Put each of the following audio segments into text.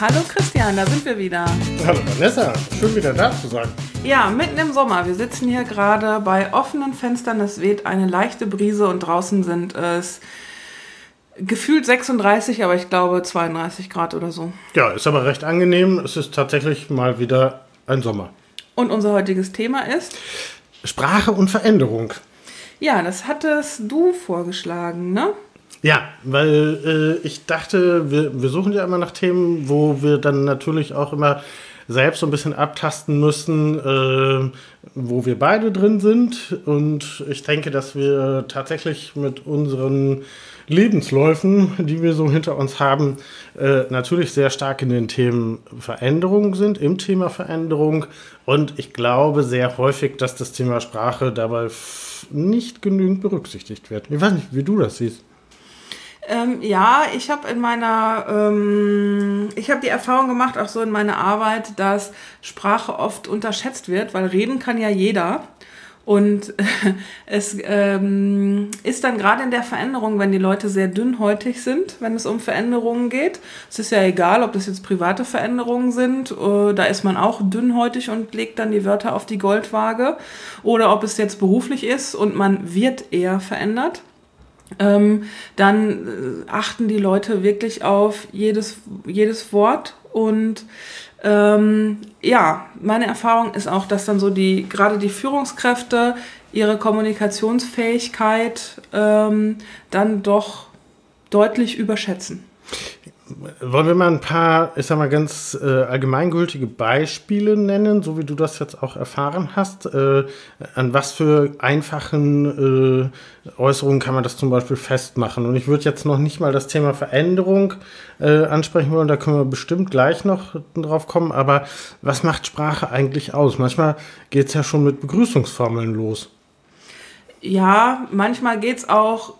Hallo Christian, da sind wir wieder. Hallo Vanessa, schön wieder da zu sein. Ja, mitten im Sommer. Wir sitzen hier gerade bei offenen Fenstern. Es weht eine leichte Brise und draußen sind es gefühlt 36, aber ich glaube 32 Grad oder so. Ja, ist aber recht angenehm. Es ist tatsächlich mal wieder ein Sommer. Und unser heutiges Thema ist? Sprache und Veränderung. Ja, das hattest du vorgeschlagen, ne? Ja, weil äh, ich dachte, wir, wir suchen ja immer nach Themen, wo wir dann natürlich auch immer selbst so ein bisschen abtasten müssen, äh, wo wir beide drin sind. Und ich denke, dass wir tatsächlich mit unseren Lebensläufen, die wir so hinter uns haben, äh, natürlich sehr stark in den Themen Veränderung sind, im Thema Veränderung. Und ich glaube sehr häufig, dass das Thema Sprache dabei nicht genügend berücksichtigt wird. Ich weiß nicht, wie du das siehst. Ähm, ja, ich habe in meiner, ähm, ich habe die Erfahrung gemacht, auch so in meiner Arbeit, dass Sprache oft unterschätzt wird, weil reden kann ja jeder. Und es ähm, ist dann gerade in der Veränderung, wenn die Leute sehr dünnhäutig sind, wenn es um Veränderungen geht. Es ist ja egal, ob das jetzt private Veränderungen sind, äh, da ist man auch dünnhäutig und legt dann die Wörter auf die Goldwaage. Oder ob es jetzt beruflich ist und man wird eher verändert ähm, dann äh, achten die Leute wirklich auf jedes, jedes Wort und ähm, ja, meine Erfahrung ist auch, dass dann so die, gerade die Führungskräfte ihre Kommunikationsfähigkeit ähm, dann doch deutlich überschätzen. Wollen wir mal ein paar, ich sag mal, ganz äh, allgemeingültige Beispiele nennen, so wie du das jetzt auch erfahren hast? Äh, an was für einfachen äh, Äußerungen kann man das zum Beispiel festmachen? Und ich würde jetzt noch nicht mal das Thema Veränderung äh, ansprechen wollen, da können wir bestimmt gleich noch drauf kommen. Aber was macht Sprache eigentlich aus? Manchmal geht es ja schon mit Begrüßungsformeln los. Ja, manchmal geht es auch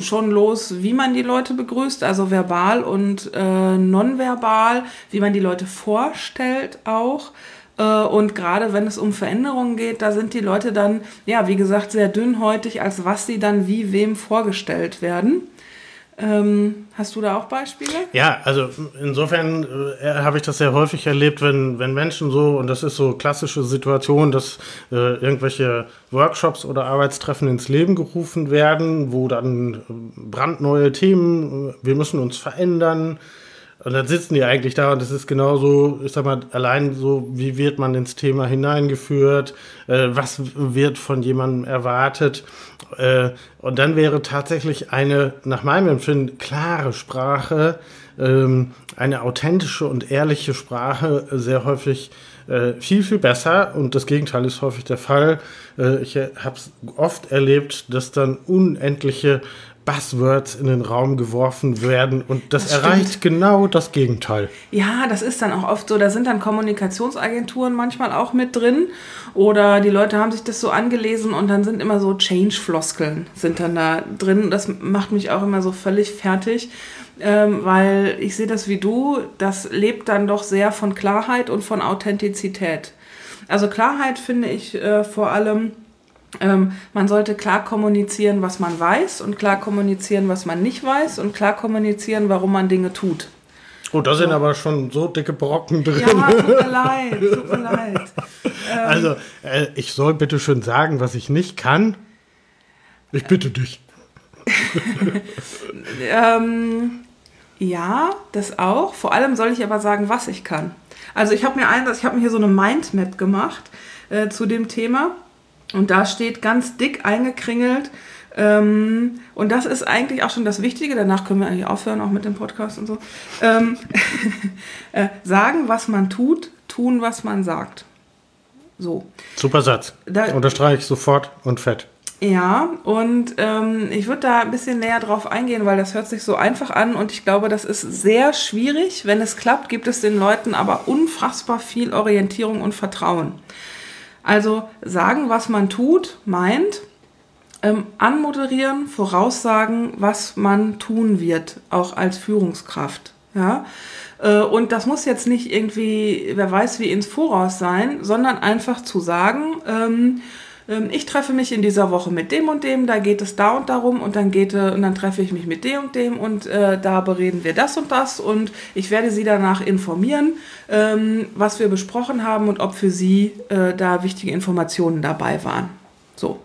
schon los, wie man die Leute begrüßt, also verbal und äh, nonverbal, wie man die Leute vorstellt auch. Äh, und gerade wenn es um Veränderungen geht, da sind die Leute dann, ja, wie gesagt, sehr dünnhäutig, als was sie dann wie wem vorgestellt werden. Ähm, hast du da auch Beispiele? Ja, also insofern äh, habe ich das sehr häufig erlebt, wenn, wenn Menschen so, und das ist so klassische Situation, dass äh, irgendwelche Workshops oder Arbeitstreffen ins Leben gerufen werden, wo dann äh, brandneue Themen, äh, wir müssen uns verändern, und dann sitzen die eigentlich da und das ist genauso, ich sag mal, allein so, wie wird man ins Thema hineingeführt, äh, was wird von jemandem erwartet. Äh, und dann wäre tatsächlich eine, nach meinem Empfinden, klare Sprache, ähm, eine authentische und ehrliche Sprache sehr häufig äh, viel, viel besser. Und das Gegenteil ist häufig der Fall. Äh, ich habe es oft erlebt, dass dann unendliche Buzzwords in den Raum geworfen werden und das, das erreicht genau das Gegenteil. Ja, das ist dann auch oft so. Da sind dann Kommunikationsagenturen manchmal auch mit drin oder die Leute haben sich das so angelesen und dann sind immer so Change-Floskeln sind dann da drin. Das macht mich auch immer so völlig fertig, ähm, weil ich sehe das wie du. Das lebt dann doch sehr von Klarheit und von Authentizität. Also Klarheit finde ich äh, vor allem ähm, man sollte klar kommunizieren, was man weiß und klar kommunizieren, was man nicht weiß und klar kommunizieren, warum man Dinge tut. Oh, da sind so. aber schon so dicke Brocken drin. Ja, tut mir leid, tut mir leid. Ähm, also, äh, ich soll bitte schön sagen, was ich nicht kann. Ich bitte dich. ähm, ja, das auch. Vor allem soll ich aber sagen, was ich kann. Also ich habe mir ein, ich habe mir hier so eine Mindmap gemacht äh, zu dem Thema. Und da steht ganz dick eingekringelt, ähm, und das ist eigentlich auch schon das Wichtige, danach können wir eigentlich aufhören, auch mit dem Podcast und so. Ähm, äh, sagen, was man tut, tun, was man sagt. So. Super Satz. Da, Unterstreiche ich sofort und fett. Ja, und ähm, ich würde da ein bisschen näher drauf eingehen, weil das hört sich so einfach an und ich glaube, das ist sehr schwierig. Wenn es klappt, gibt es den Leuten aber unfassbar viel Orientierung und Vertrauen. Also sagen, was man tut, meint, ähm, anmoderieren, voraussagen, was man tun wird, auch als Führungskraft. Ja? Äh, und das muss jetzt nicht irgendwie, wer weiß wie ins Voraus sein, sondern einfach zu sagen, ähm, ich treffe mich in dieser Woche mit dem und dem, da geht es da und darum und dann geht äh, und dann treffe ich mich mit dem und dem und äh, da bereden wir das und das und ich werde Sie danach informieren, ähm, was wir besprochen haben und ob für Sie äh, da wichtige Informationen dabei waren. So,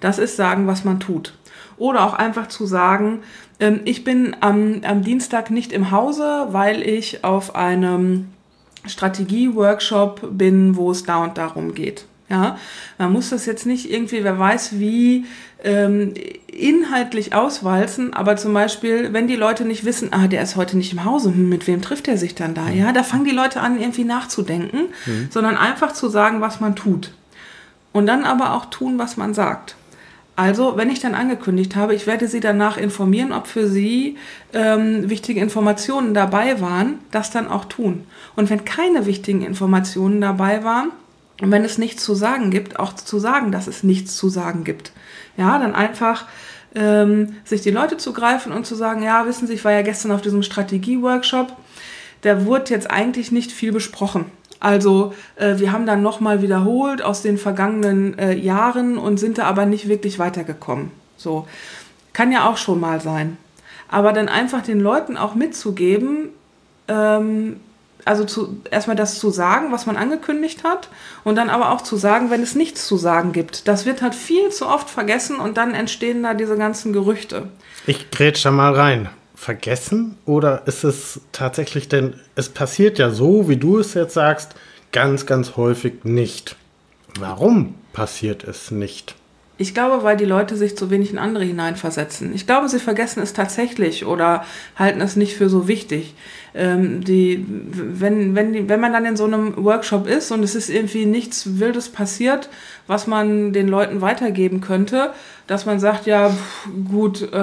das ist sagen, was man tut. Oder auch einfach zu sagen, ähm, ich bin am, am Dienstag nicht im Hause, weil ich auf einem Strategie-Workshop bin, wo es da und darum geht. Ja, man muss das jetzt nicht irgendwie, wer weiß wie, ähm, inhaltlich auswalzen, aber zum Beispiel, wenn die Leute nicht wissen, ah, der ist heute nicht im Hause, hm, mit wem trifft er sich dann da? Ja, da fangen die Leute an, irgendwie nachzudenken, mhm. sondern einfach zu sagen, was man tut. Und dann aber auch tun, was man sagt. Also, wenn ich dann angekündigt habe, ich werde Sie danach informieren, ob für Sie ähm, wichtige Informationen dabei waren, das dann auch tun. Und wenn keine wichtigen Informationen dabei waren, und wenn es nichts zu sagen gibt, auch zu sagen, dass es nichts zu sagen gibt. Ja, dann einfach ähm, sich die Leute zu greifen und zu sagen, ja, wissen Sie, ich war ja gestern auf diesem Strategie-Workshop, da wurde jetzt eigentlich nicht viel besprochen. Also äh, wir haben dann nochmal wiederholt aus den vergangenen äh, Jahren und sind da aber nicht wirklich weitergekommen. So kann ja auch schon mal sein. Aber dann einfach den Leuten auch mitzugeben, ähm, also zu, erstmal das zu sagen, was man angekündigt hat, und dann aber auch zu sagen, wenn es nichts zu sagen gibt. Das wird halt viel zu oft vergessen und dann entstehen da diese ganzen Gerüchte. Ich grätsch da mal rein vergessen oder ist es tatsächlich denn, es passiert ja so, wie du es jetzt sagst, ganz, ganz häufig nicht. Warum passiert es nicht? Ich glaube, weil die Leute sich zu wenig in andere hineinversetzen. Ich glaube, sie vergessen es tatsächlich oder halten es nicht für so wichtig. Ähm, die, wenn, wenn, wenn man dann in so einem Workshop ist und es ist irgendwie nichts Wildes passiert, was man den Leuten weitergeben könnte, dass man sagt, ja, gut, äh,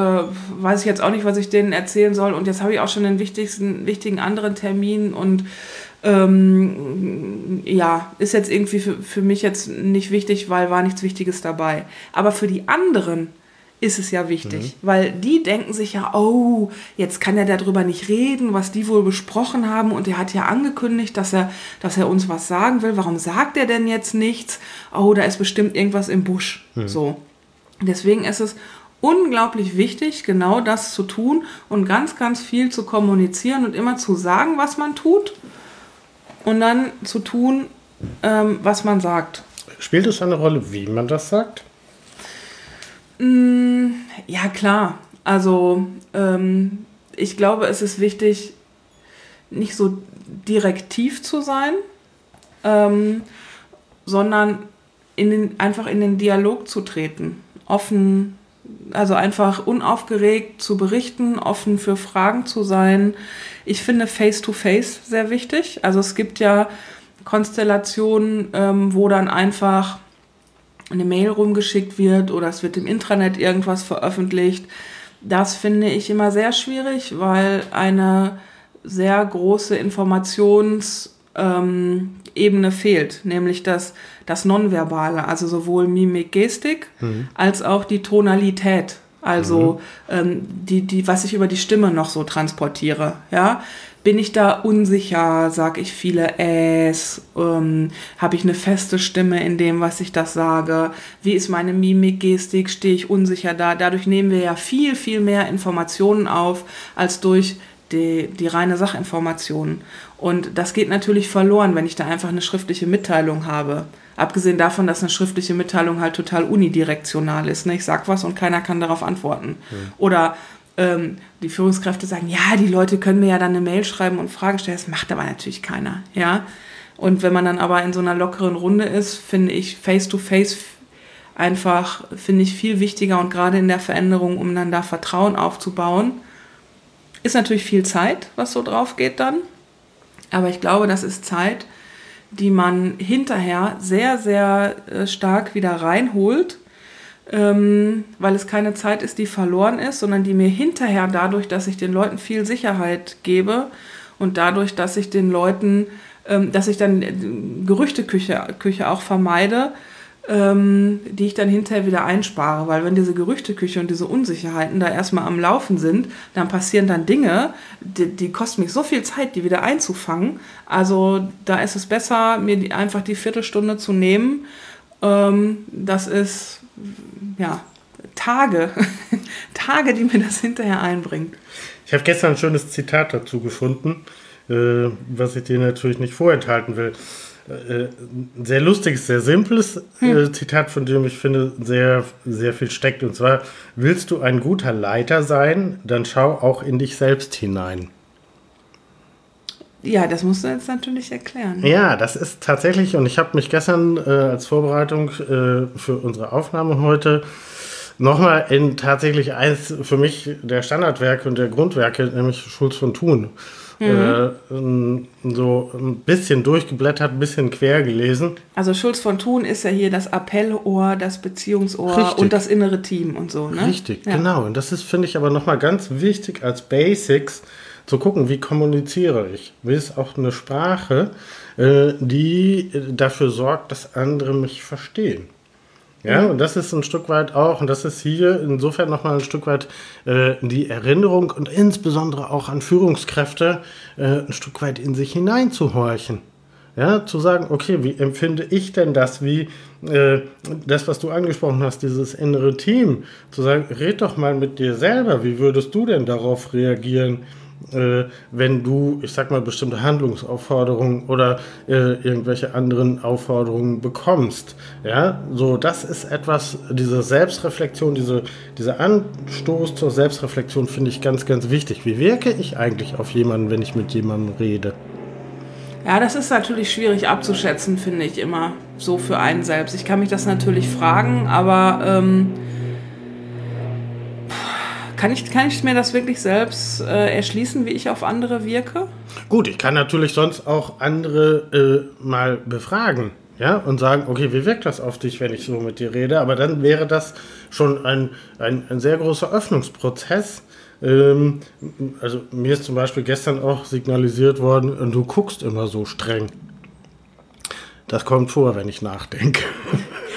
weiß ich jetzt auch nicht, was ich denen erzählen soll und jetzt habe ich auch schon den wichtigsten, wichtigen anderen Termin und ähm, ja, ist jetzt irgendwie für, für mich jetzt nicht wichtig, weil war nichts Wichtiges dabei. Aber für die anderen ist es ja wichtig, mhm. weil die denken sich ja, oh, jetzt kann er darüber nicht reden, was die wohl besprochen haben und er hat ja angekündigt, dass er, dass er uns was sagen will. Warum sagt er denn jetzt nichts? Oh, da ist bestimmt irgendwas im Busch. Mhm. So. Deswegen ist es unglaublich wichtig, genau das zu tun und ganz, ganz viel zu kommunizieren und immer zu sagen, was man tut und dann zu tun, ähm, was man sagt. Spielt es eine Rolle, wie man das sagt? Mm, ja, klar. Also ähm, ich glaube, es ist wichtig, nicht so direktiv zu sein, ähm, sondern in den, einfach in den Dialog zu treten. Offen, also einfach unaufgeregt zu berichten, offen für Fragen zu sein, ich finde Face-to-Face -face sehr wichtig. Also es gibt ja Konstellationen, ähm, wo dann einfach eine Mail rumgeschickt wird oder es wird im Intranet irgendwas veröffentlicht. Das finde ich immer sehr schwierig, weil eine sehr große Informationsebene ähm, fehlt, nämlich das, das Nonverbale, also sowohl Mimik, Gestik mhm. als auch die Tonalität. Also mhm. ähm, die, die, was ich über die Stimme noch so transportiere, ja. Bin ich da unsicher, sage ich viele Äs, ähm, habe ich eine feste Stimme in dem, was ich das sage, wie ist meine Mimik, Gestik, stehe ich unsicher da. Dadurch nehmen wir ja viel, viel mehr Informationen auf, als durch die, die reine Sachinformation. Und das geht natürlich verloren, wenn ich da einfach eine schriftliche Mitteilung habe. Abgesehen davon, dass eine schriftliche Mitteilung halt total unidirektional ist. Ne? Ich sag was und keiner kann darauf antworten. Mhm. Oder ähm, die Führungskräfte sagen, ja, die Leute können mir ja dann eine Mail schreiben und Fragen stellen. Das macht aber natürlich keiner. Ja? Und wenn man dann aber in so einer lockeren Runde ist, finde ich Face-to-Face -face einfach, finde ich viel wichtiger und gerade in der Veränderung, um dann da Vertrauen aufzubauen. Ist natürlich viel Zeit, was so drauf geht dann. Aber ich glaube, das ist Zeit, die man hinterher sehr, sehr äh, stark wieder reinholt, ähm, weil es keine Zeit ist, die verloren ist, sondern die mir hinterher dadurch, dass ich den Leuten viel Sicherheit gebe und dadurch, dass ich den Leuten, ähm, dass ich dann äh, Gerüchteküche Küche auch vermeide, ähm, die ich dann hinterher wieder einspare. Weil wenn diese Gerüchteküche und diese Unsicherheiten da erstmal am Laufen sind, dann passieren dann Dinge, die, die kosten mich so viel Zeit, die wieder einzufangen. Also da ist es besser, mir die, einfach die Viertelstunde zu nehmen Ähm, das ist, ja, Tage, Tage, die mir das hinterher einbringt. Ich habe gestern ein schönes Zitat dazu gefunden, äh, was ich dir natürlich nicht vorenthalten will. Äh, ein sehr lustiges, sehr simples äh, hm. Zitat, von dem ich finde, sehr, sehr viel steckt. Und zwar, willst du ein guter Leiter sein, dann schau auch in dich selbst hinein. Ja, das musst du jetzt natürlich erklären. Ja, das ist tatsächlich, und ich habe mich gestern äh, als Vorbereitung äh, für unsere Aufnahme heute nochmal in tatsächlich eins für mich der Standardwerke und der Grundwerke, nämlich Schulz von Thun, mhm. äh, so ein bisschen durchgeblättert, ein bisschen quer gelesen. Also Schulz von Thun ist ja hier das Appellohr, das Beziehungsohr Richtig. und das innere Team und so, ne? Richtig, ja. genau. Und das ist, finde ich, aber nochmal ganz wichtig als Basics zu gucken, wie kommuniziere ich. Wie ist auch eine Sprache, äh, die dafür sorgt, dass andere mich verstehen. Ja, und das ist ein Stück weit auch, und das ist hier insofern nochmal ein Stück weit äh, die Erinnerung und insbesondere auch an Führungskräfte äh, ein Stück weit in sich hineinzuhorchen. Ja, zu sagen, okay, wie empfinde ich denn das, wie äh, das, was du angesprochen hast, dieses innere Team, zu sagen, red doch mal mit dir selber, wie würdest du denn darauf reagieren? Äh, wenn du, ich sag mal, bestimmte Handlungsaufforderungen oder äh, irgendwelche anderen Aufforderungen bekommst. Ja, so das ist etwas, diese Selbstreflexion, diese, dieser Anstoß zur Selbstreflexion finde ich ganz, ganz wichtig. Wie wirke ich eigentlich auf jemanden, wenn ich mit jemandem rede? Ja, das ist natürlich schwierig abzuschätzen, finde ich immer so für einen selbst. Ich kann mich das natürlich fragen, aber ähm kann ich, kann ich mir das wirklich selbst äh, erschließen, wie ich auf andere wirke? Gut, ich kann natürlich sonst auch andere äh, mal befragen. Ja, und sagen, okay, wie wirkt das auf dich, wenn ich so mit dir rede? Aber dann wäre das schon ein, ein, ein sehr großer Öffnungsprozess. Ähm, also mir ist zum Beispiel gestern auch signalisiert worden, du guckst immer so streng. Das kommt vor, wenn ich nachdenke.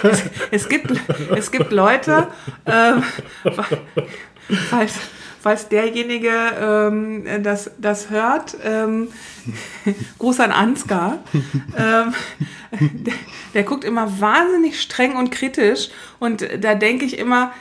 Es, es gibt, es gibt Leute, äh, falls, falls derjenige ähm, das, das hört, ähm, Gruß an Ansgar, ähm, der, der guckt immer wahnsinnig streng und kritisch und da denke ich immer,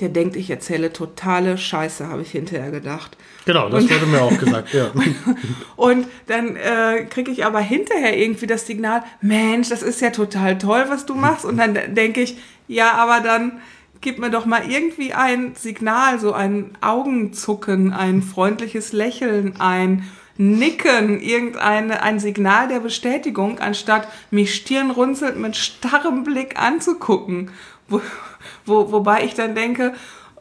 der denkt, ich erzähle totale Scheiße, habe ich hinterher gedacht. Genau, das und, wurde mir auch gesagt, ja. und dann äh, kriege ich aber hinterher irgendwie das Signal, Mensch, das ist ja total toll, was du machst. Und dann denke ich, ja, aber dann gib mir doch mal irgendwie ein Signal, so ein Augenzucken, ein freundliches Lächeln, ein Nicken, irgendein ein Signal der Bestätigung, anstatt mich stirnrunzelnd mit starrem Blick anzugucken. Wo, wo, wobei ich dann denke,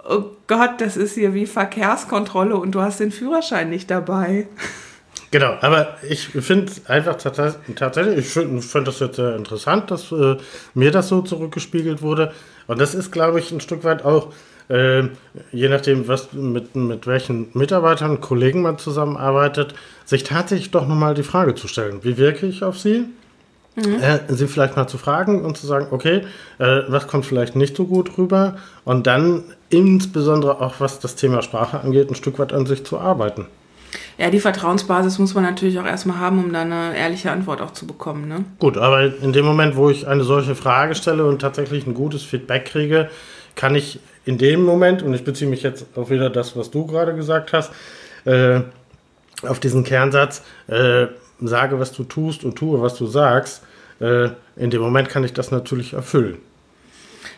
oh Gott, das ist hier wie Verkehrskontrolle und du hast den Führerschein nicht dabei. Genau, aber ich finde einfach tatsächlich, ich finde find das jetzt sehr interessant, dass äh, mir das so zurückgespiegelt wurde. Und das ist, glaube ich, ein Stück weit auch, äh, je nachdem, was mit, mit welchen Mitarbeitern, Kollegen man zusammenarbeitet, sich tatsächlich doch nochmal die Frage zu stellen, wie wirke ich auf sie? Mhm. Äh, sie vielleicht mal zu fragen und zu sagen, okay, äh, was kommt vielleicht nicht so gut rüber? Und dann insbesondere auch, was das Thema Sprache angeht, ein Stück weit an sich zu arbeiten. Ja, die Vertrauensbasis muss man natürlich auch erstmal haben, um dann eine ehrliche Antwort auch zu bekommen. Ne? Gut, aber in dem Moment, wo ich eine solche Frage stelle und tatsächlich ein gutes Feedback kriege, kann ich in dem Moment, und ich beziehe mich jetzt auf wieder das, was du gerade gesagt hast, äh, auf diesen Kernsatz, äh, sage, was du tust und tue, was du sagst, äh, in dem Moment kann ich das natürlich erfüllen.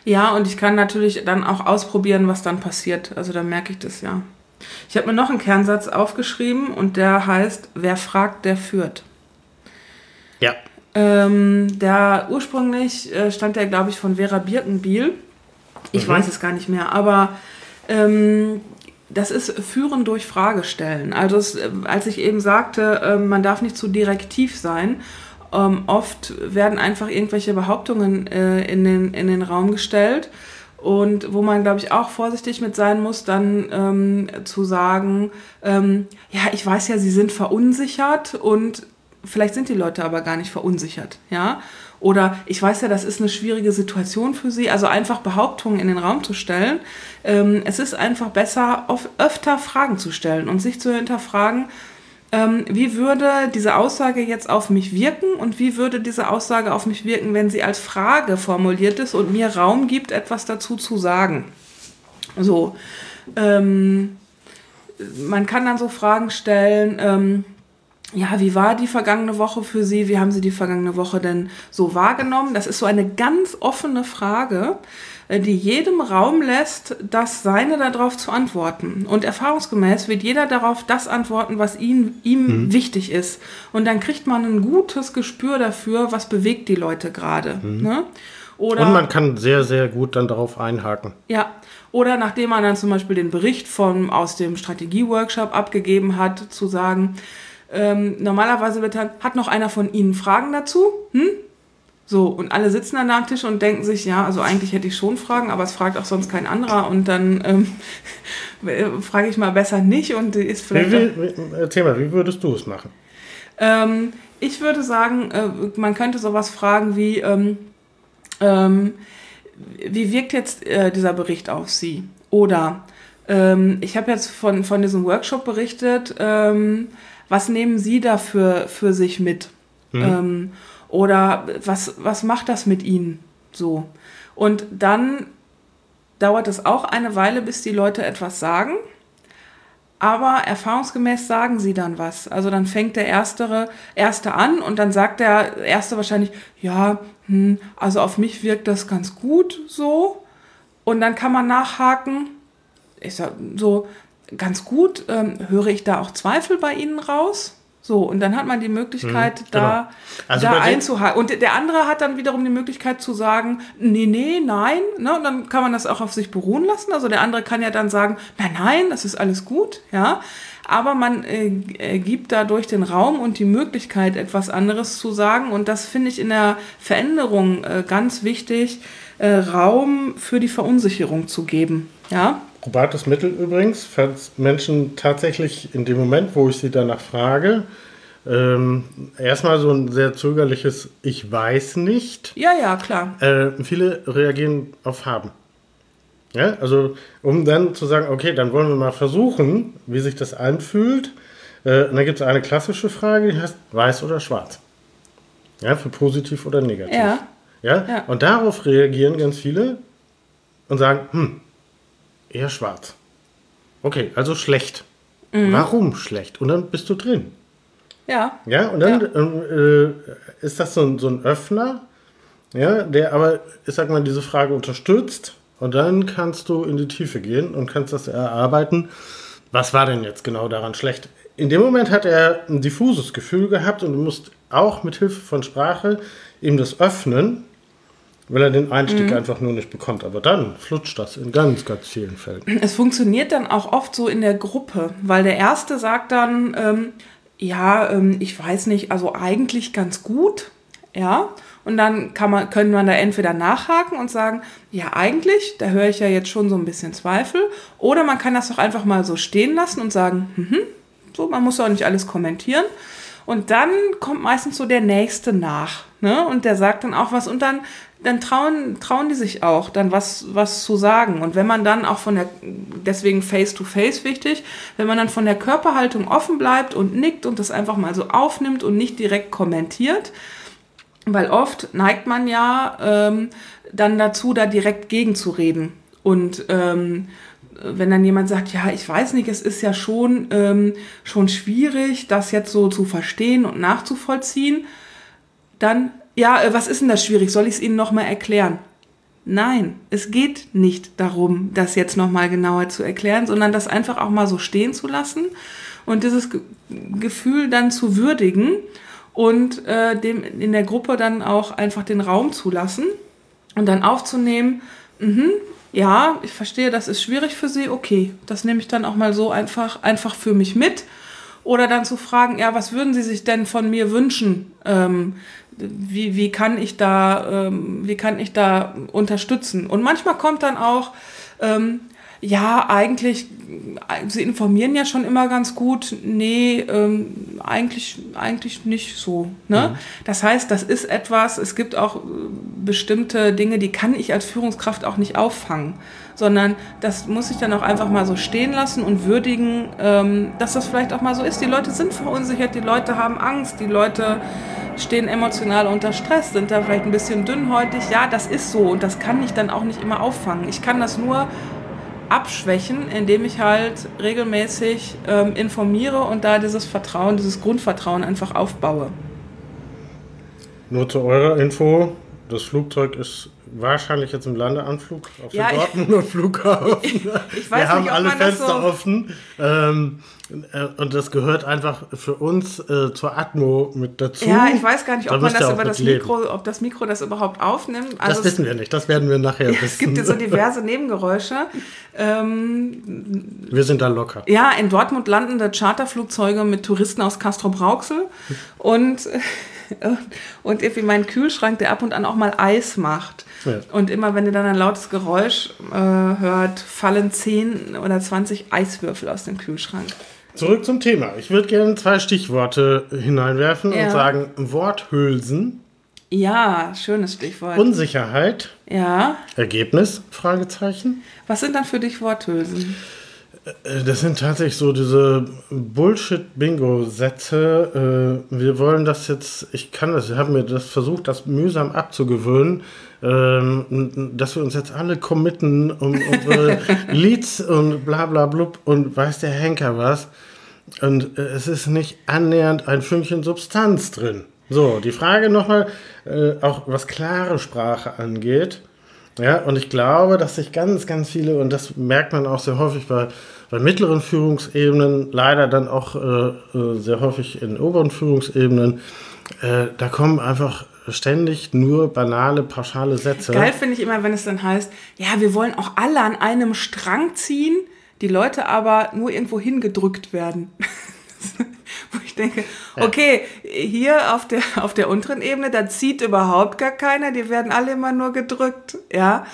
Ja, und ich kann natürlich dann auch ausprobieren, was dann passiert. Also da merke ich das ja. Ich habe mir noch einen Kernsatz aufgeschrieben und der heißt, wer fragt, der führt. Ja. Ähm, der ursprünglich äh, stand der, glaube ich, von Vera Birkenbiel. Ich mhm. weiß es gar nicht mehr, aber ähm, das ist Führen durch Fragestellen. Also es, äh, als ich eben sagte, äh, man darf nicht zu direktiv sein, ähm, oft werden einfach irgendwelche Behauptungen äh, in, den, in den Raum gestellt und wo man, glaube ich, auch vorsichtig mit sein muss, dann ähm, zu sagen, ähm, ja, ich weiß ja, sie sind verunsichert und vielleicht sind die Leute aber gar nicht verunsichert, ja. Oder ich weiß ja, das ist eine schwierige Situation für sie. Also einfach Behauptungen in den Raum zu stellen. Ähm, es ist einfach besser, öfter Fragen zu stellen und sich zu hinterfragen, ähm, wie würde diese Aussage jetzt auf mich wirken und wie würde diese Aussage auf mich wirken, wenn sie als Frage formuliert ist und mir Raum gibt, etwas dazu zu sagen. So, ähm, man kann dann so Fragen stellen, ähm, ja, wie war die vergangene Woche für Sie? Wie haben Sie die vergangene Woche denn so wahrgenommen? Das ist so eine ganz offene Frage, äh, die jedem Raum lässt, das Seine darauf zu antworten. Und erfahrungsgemäß wird jeder darauf das antworten, was ihm, ihm mhm. wichtig ist. Und dann kriegt man ein gutes Gespür dafür, was bewegt die Leute gerade. Mhm. Ne? Oder, Und man kann sehr, sehr gut dann darauf einhaken. Ja, oder nachdem man dann zum Beispiel den Bericht von, aus dem Strategieworkshop abgegeben hat, zu sagen, ähm, normalerweise wird dann, hat noch einer von Ihnen Fragen dazu? Hm? So, und alle sitzen dann da am Tisch und denken sich, ja, also eigentlich hätte ich schon Fragen, aber es fragt auch sonst kein anderer und dann ähm, frage ich mal besser nicht und ist vielleicht. Wie, wie, erzähl mal, wie würdest du es machen? Ähm, ich würde sagen, äh, man könnte sowas fragen wie, ähm, ähm, wie wirkt jetzt äh, dieser Bericht auf Sie? Oder ähm, ich habe jetzt von, von diesem Workshop berichtet, ähm, was nehmen Sie dafür für sich mit? Mhm. Ähm, oder was, was macht das mit Ihnen so? Und dann dauert es auch eine Weile, bis die Leute etwas sagen. Aber erfahrungsgemäß sagen sie dann was. Also dann fängt der Erstere, Erste an und dann sagt der Erste wahrscheinlich, ja, hm, also auf mich wirkt das ganz gut so. Und dann kann man nachhaken, ich sag so, ganz gut, ähm, höre ich da auch Zweifel bei Ihnen raus? So, und dann hat man die Möglichkeit, mhm, da, genau. also da einzuhaken. Und der andere hat dann wiederum die Möglichkeit zu sagen, nee, nee, nein. Ne? Und dann kann man das auch auf sich beruhen lassen. Also der andere kann ja dann sagen, nein, nein, das ist alles gut. Ja, aber man äh, äh, gibt dadurch den Raum und die Möglichkeit, etwas anderes zu sagen. Und das finde ich in der Veränderung äh, ganz wichtig, äh, Raum für die Verunsicherung zu geben. Ja. Probates Mittel übrigens, falls Menschen tatsächlich in dem Moment, wo ich sie danach frage, ähm, erstmal so ein sehr zögerliches Ich weiß nicht. Ja, ja, klar. Äh, viele reagieren auf Haben. Ja, also um dann zu sagen, okay, dann wollen wir mal versuchen, wie sich das anfühlt. Äh, und dann gibt es eine klassische Frage, die heißt weiß oder schwarz. Ja, für positiv oder negativ. Ja. ja. Ja? Und darauf reagieren ganz viele und sagen, hm, eher schwarz. Okay, also schlecht. Mhm. Warum schlecht? Und dann bist du drin. Ja. Ja, und dann ja. Ähm, äh, ist das so ein, so ein Öffner, ja, der aber, ich sag mal, diese Frage unterstützt und dann kannst du in die Tiefe gehen und kannst das erarbeiten. Was war denn jetzt genau daran schlecht? In dem Moment hat er ein diffuses Gefühl gehabt und du musst auch mit Hilfe von Sprache ihm das öffnen, weil er den Einstieg mhm. einfach nur nicht bekommt. Aber dann flutscht das in ganz, ganz vielen Fällen. Es funktioniert dann auch oft so in der Gruppe, weil der Erste sagt dann, ähm, ja, ähm, ich weiß nicht, also eigentlich ganz gut, ja. Und dann kann man, können man da entweder nachhaken und sagen, ja, eigentlich, da höre ich ja jetzt schon so ein bisschen Zweifel. Oder man kann das doch einfach mal so stehen lassen und sagen, hm, so, man muss auch nicht alles kommentieren. Und dann kommt meistens so der Nächste nach. Ne? Und der sagt dann auch was und dann, dann trauen, trauen die sich auch, dann was, was zu sagen. Und wenn man dann auch von der, deswegen face-to-face -face wichtig, wenn man dann von der Körperhaltung offen bleibt und nickt und das einfach mal so aufnimmt und nicht direkt kommentiert, weil oft neigt man ja ähm, dann dazu, da direkt gegenzureden. Und ähm, wenn dann jemand sagt, ja, ich weiß nicht, es ist ja schon, ähm, schon schwierig, das jetzt so zu verstehen und nachzuvollziehen, dann, ja, äh, was ist denn das schwierig? Soll ich es Ihnen nochmal erklären? Nein, es geht nicht darum, das jetzt nochmal genauer zu erklären, sondern das einfach auch mal so stehen zu lassen und dieses Gefühl dann zu würdigen und äh, dem in der Gruppe dann auch einfach den Raum zu lassen und dann aufzunehmen, mhm, ja, ich verstehe, das ist schwierig für Sie, okay, das nehme ich dann auch mal so einfach, einfach für mich mit. Oder dann zu fragen, ja, was würden Sie sich denn von mir wünschen? Ähm, wie, wie kann ich da, ähm, wie kann ich da unterstützen? Und manchmal kommt dann auch, ähm, ja, eigentlich, sie informieren ja schon immer ganz gut. Nee, ähm, eigentlich, eigentlich nicht so. Ne? Mhm. Das heißt, das ist etwas, es gibt auch äh, bestimmte Dinge, die kann ich als Führungskraft auch nicht auffangen, sondern das muss ich dann auch einfach mal so stehen lassen und würdigen, ähm, dass das vielleicht auch mal so ist. Die Leute sind verunsichert, die Leute haben Angst, die Leute stehen emotional unter Stress, sind da vielleicht ein bisschen dünnhäutig. Ja, das ist so und das kann ich dann auch nicht immer auffangen. Ich kann das nur abschwächen, indem ich halt regelmäßig ähm, informiere und da dieses Vertrauen, dieses Grundvertrauen einfach aufbaue. Nur zu eurer Info, das Flugzeug ist wahrscheinlich jetzt im Landeanflug auf ja, dem Dortmunder Flughafen. Ich, weiß Wir haben nicht, alle Fenster so offen. Ähm, äh, und das gehört einfach für uns äh, zur Atmo mit dazu. Ja, ich weiß gar nicht, ob man das über das Mikro, ob das Mikro das überhaupt aufnimmt. Also das wissen wir nicht, das werden wir nachher wissen. Es gibt ja so diverse Nebengeräusche. Ähm, wir sind da locker. Ja, in Dortmund landende Charterflugzeuge mit Touristen aus Castro-Brauxel und und irgendwie mein Kühlschrank, der ab und an auch mal Eis macht. Ja. Und immer, wenn ihr dann ein lautes Geräusch äh, hört, fallen 10 oder 20 Eiswürfel aus dem Kühlschrank. Zurück zum Thema. Ich würde gerne zwei Stichworte hineinwerfen ja. und sagen: Worthülsen. Ja, schönes Stichwort. Unsicherheit. Ja. Ergebnis? Fragezeichen. Was sind dann für dich Worthülsen? Äh, das sind tatsächlich so diese Bullshit-Bingo-Sätze. Äh, wir wollen das jetzt, ich kann das, ich habe mir das versucht, das mühsam abzugewöhnen, ähm, dass wir uns jetzt alle committen um unsere Leads und bla bla blub und weiß der Henker was. Und äh, es ist nicht annähernd ein Fünkchen Substanz drin. So, die Frage nochmal, auch was klare Sprache angeht. Ja, und ich glaube, dass sich ganz, ganz viele, und das merkt man auch sehr häufig bei bei mittleren Führungsebenen, leider dann auch äh, äh, sehr häufig in oberen Führungsebenen, äh, da kommen einfach ständig nur banale, pauschale Sätze. Geil finde ich immer, wenn es dann heißt, ja, wir wollen auch alle an einem Strang ziehen, die Leute aber nur irgendwo hingedrückt werden. Wo ich denke, okay, hier auf der, auf der unteren Ebene, da zieht überhaupt gar keiner, die werden alle immer nur gedrückt, ja.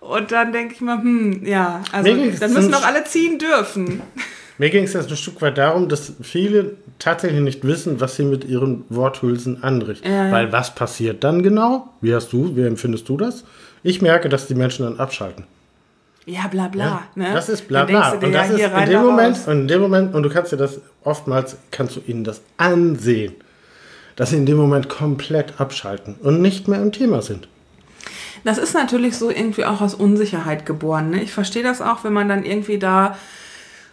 Und dann denke ich mal, hm, ja, also dann müssen doch alle ziehen dürfen. Mir ging es jetzt ein Stück weit darum, dass viele tatsächlich nicht wissen, was sie mit ihren Worthülsen anrichten. Ja, Weil was passiert dann genau? Wie hast du, wie empfindest du das? Ich merke, dass die Menschen dann abschalten. Ja, bla bla. Ja, ne? Das ist bla bla. Und das ja, ist in dem Moment, und in dem Moment, und du kannst dir das oftmals, kannst du ihnen das ansehen, dass sie in dem Moment komplett abschalten und nicht mehr im Thema sind. Das ist natürlich so irgendwie auch aus Unsicherheit geboren. Ne? Ich verstehe das auch, wenn man dann irgendwie da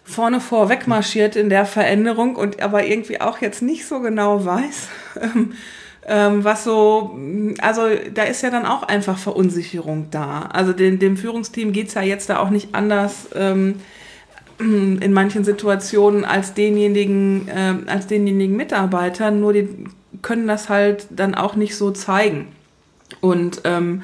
vorne vorweg marschiert in der Veränderung und aber irgendwie auch jetzt nicht so genau weiß, ähm, ähm, was so, also da ist ja dann auch einfach Verunsicherung da. Also den, dem Führungsteam geht es ja jetzt da auch nicht anders ähm, in manchen Situationen als denjenigen, äh, als denjenigen Mitarbeitern, nur die können das halt dann auch nicht so zeigen. Und ähm,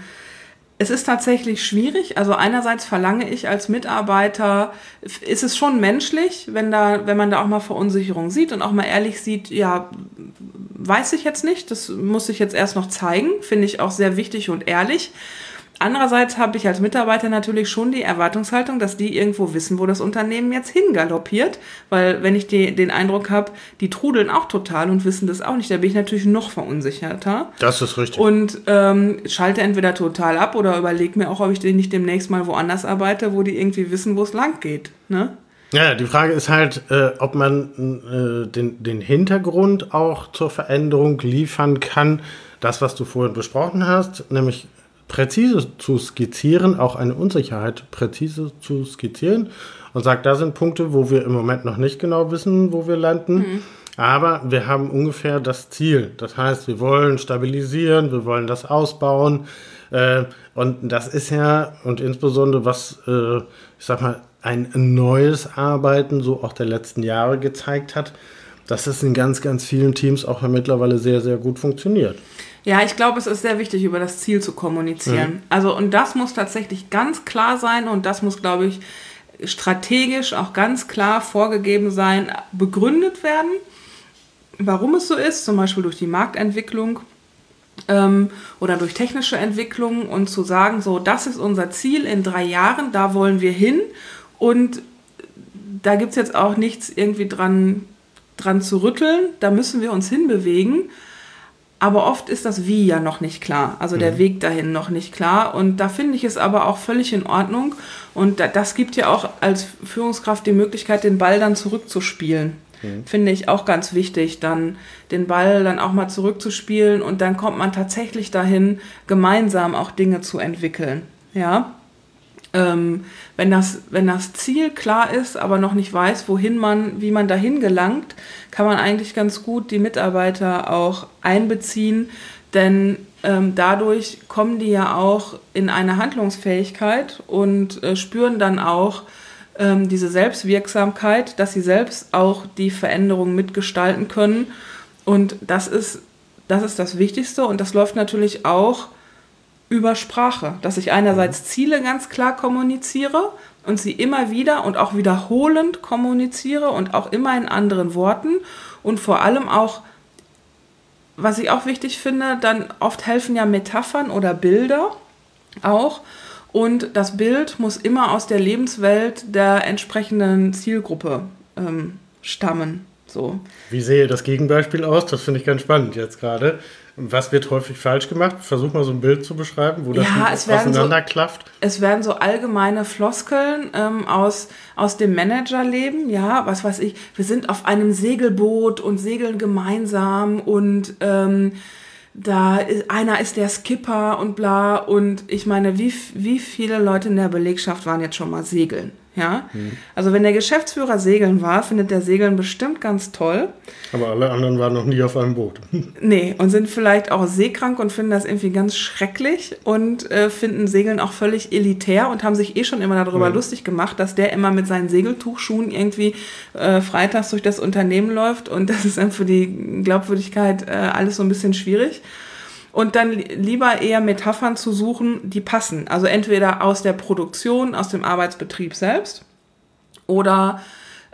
es ist tatsächlich schwierig. Also einerseits verlange ich als Mitarbeiter, ist es schon menschlich, wenn da, wenn man da auch mal Verunsicherung sieht und auch mal ehrlich sieht, ja, weiß ich jetzt nicht, das muss ich jetzt erst noch zeigen, finde ich auch sehr wichtig und ehrlich. Andererseits habe ich als Mitarbeiter natürlich schon die Erwartungshaltung, dass die irgendwo wissen, wo das Unternehmen jetzt hingaloppiert. Weil wenn ich die, den Eindruck habe, die trudeln auch total und wissen das auch nicht, da bin ich natürlich noch verunsicherter. Das ist richtig. Und ähm, schalte entweder total ab oder überlege mir auch, ob ich nicht demnächst mal woanders arbeite, wo die irgendwie wissen, wo es lang geht. Ne? Ja, die Frage ist halt, äh, ob man äh, den, den Hintergrund auch zur Veränderung liefern kann. Das, was du vorhin besprochen hast, nämlich präzise zu skizzieren, auch eine Unsicherheit präzise zu skizzieren und sagt, da sind Punkte, wo wir im Moment noch nicht genau wissen, wo wir landen. Mhm. Aber wir haben ungefähr das Ziel. Das heißt, wir wollen stabilisieren, wir wollen das ausbauen. Äh, und das ist ja, und insbesondere was, äh, ich sag mal, ein neues Arbeiten so auch der letzten Jahre gezeigt hat, dass es in ganz, ganz vielen Teams auch mittlerweile sehr, sehr gut funktioniert. Ja, ich glaube, es ist sehr wichtig, über das Ziel zu kommunizieren. Mhm. Also, und das muss tatsächlich ganz klar sein und das muss, glaube ich, strategisch auch ganz klar vorgegeben sein, begründet werden, warum es so ist, zum Beispiel durch die Marktentwicklung ähm, oder durch technische Entwicklung und zu sagen, so, das ist unser Ziel in drei Jahren, da wollen wir hin und da gibt es jetzt auch nichts irgendwie dran, dran zu rütteln, da müssen wir uns hinbewegen aber oft ist das Wie ja noch nicht klar, also der Weg dahin noch nicht klar. Und da finde ich es aber auch völlig in Ordnung. Und das gibt ja auch als Führungskraft die Möglichkeit, den Ball dann zurückzuspielen. Mhm. Finde ich auch ganz wichtig, dann den Ball dann auch mal zurückzuspielen und dann kommt man tatsächlich dahin, gemeinsam auch Dinge zu entwickeln. Ja. Ähm, wenn, das, wenn das Ziel klar ist, aber noch nicht weiß, wohin man, wie man dahin gelangt, kann man eigentlich ganz gut die Mitarbeiter auch einbeziehen, denn ähm, dadurch kommen die ja auch in eine Handlungsfähigkeit und äh, spüren dann auch ähm, diese Selbstwirksamkeit, dass sie selbst auch die Veränderung mitgestalten können. Und das ist, das ist das Wichtigste und das läuft natürlich auch über Sprache, dass ich einerseits Ziele ganz klar kommuniziere und sie immer wieder und auch wiederholend kommuniziere und auch immer in anderen Worten und vor allem auch, was ich auch wichtig finde, dann oft helfen ja Metaphern oder Bilder auch und das Bild muss immer aus der Lebenswelt der entsprechenden Zielgruppe ähm, stammen. So. Wie sehe das Gegenbeispiel aus? Das finde ich ganz spannend jetzt gerade. Was wird häufig falsch gemacht? Versuch mal so ein Bild zu beschreiben, wo das ja, es auseinanderklafft. So, es werden so allgemeine Floskeln ähm, aus, aus dem Managerleben. Ja, was weiß ich, wir sind auf einem Segelboot und segeln gemeinsam und ähm, da ist, einer ist der Skipper und bla. Und ich meine, wie, wie viele Leute in der Belegschaft waren jetzt schon mal segeln? Ja, mhm. also wenn der Geschäftsführer segeln war, findet der Segeln bestimmt ganz toll. Aber alle anderen waren noch nie auf einem Boot. nee, und sind vielleicht auch seekrank und finden das irgendwie ganz schrecklich und äh, finden Segeln auch völlig elitär und haben sich eh schon immer darüber mhm. lustig gemacht, dass der immer mit seinen Segeltuchschuhen irgendwie äh, freitags durch das Unternehmen läuft und das ist dann für die Glaubwürdigkeit äh, alles so ein bisschen schwierig und dann lieber eher Metaphern zu suchen, die passen. Also entweder aus der Produktion, aus dem Arbeitsbetrieb selbst oder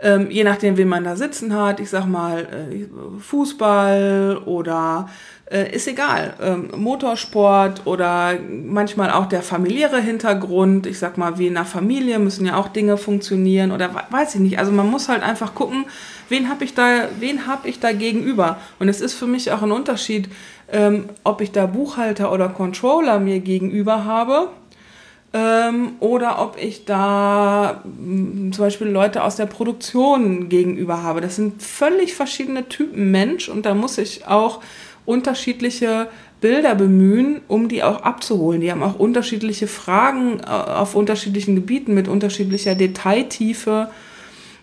ähm, je nachdem, wen man da sitzen hat, ich sag mal äh, Fußball oder äh, ist egal, ähm, Motorsport oder manchmal auch der familiäre Hintergrund. Ich sag mal, wie in einer Familie müssen ja auch Dinge funktionieren oder weiß ich nicht. Also man muss halt einfach gucken, wen habe ich da, wen habe ich da gegenüber. Und es ist für mich auch ein Unterschied, ähm, ob ich da Buchhalter oder Controller mir gegenüber habe ähm, oder ob ich da mh, mm, zum Beispiel Leute aus der Produktion gegenüber habe. Das sind völlig verschiedene Typen Mensch und da muss ich auch unterschiedliche Bilder bemühen, um die auch abzuholen. Die haben auch unterschiedliche Fragen äh, auf unterschiedlichen Gebieten mit unterschiedlicher Detailtiefe.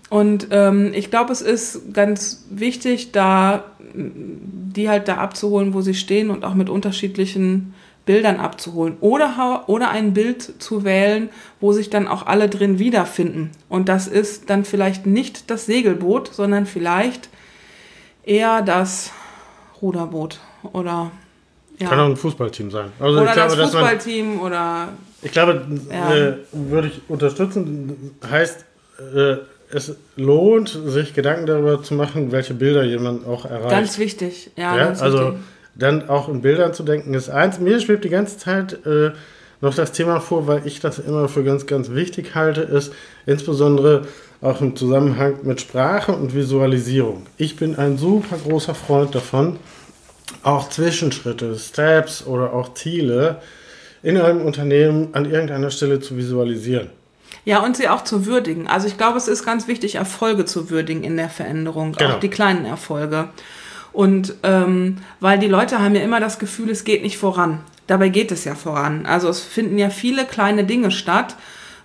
Und ähm, ich glaube, es ist ganz wichtig, da die halt da abzuholen, wo sie stehen und auch mit unterschiedlichen Bildern abzuholen. Oder, oder ein Bild zu wählen, wo sich dann auch alle drin wiederfinden. Und das ist dann vielleicht nicht das Segelboot, sondern vielleicht eher das Ruderboot oder ja. Kann auch ein Fußballteam sein. Also oder glaube, das Fußballteam man, oder. Ich glaube, ja. äh, würde ich unterstützen, heißt, äh, es lohnt, sich Gedanken darüber zu machen, welche Bilder jemand auch erreicht. Ganz wichtig, ja. ja also wichtig. dann auch in Bildern zu denken ist eins. Mir schwebt die ganze Zeit äh, noch das Thema vor, weil ich das immer für ganz, ganz wichtig halte, ist insbesondere auch im Zusammenhang mit Sprache und Visualisierung. Ich bin ein super großer Freund davon, auch Zwischenschritte, Steps oder auch Ziele in einem Unternehmen an irgendeiner Stelle zu visualisieren. Ja, und sie auch zu würdigen. Also ich glaube, es ist ganz wichtig, Erfolge zu würdigen in der Veränderung, genau. auch die kleinen Erfolge. Und ähm, weil die Leute haben ja immer das Gefühl, es geht nicht voran. Dabei geht es ja voran. Also es finden ja viele kleine Dinge statt.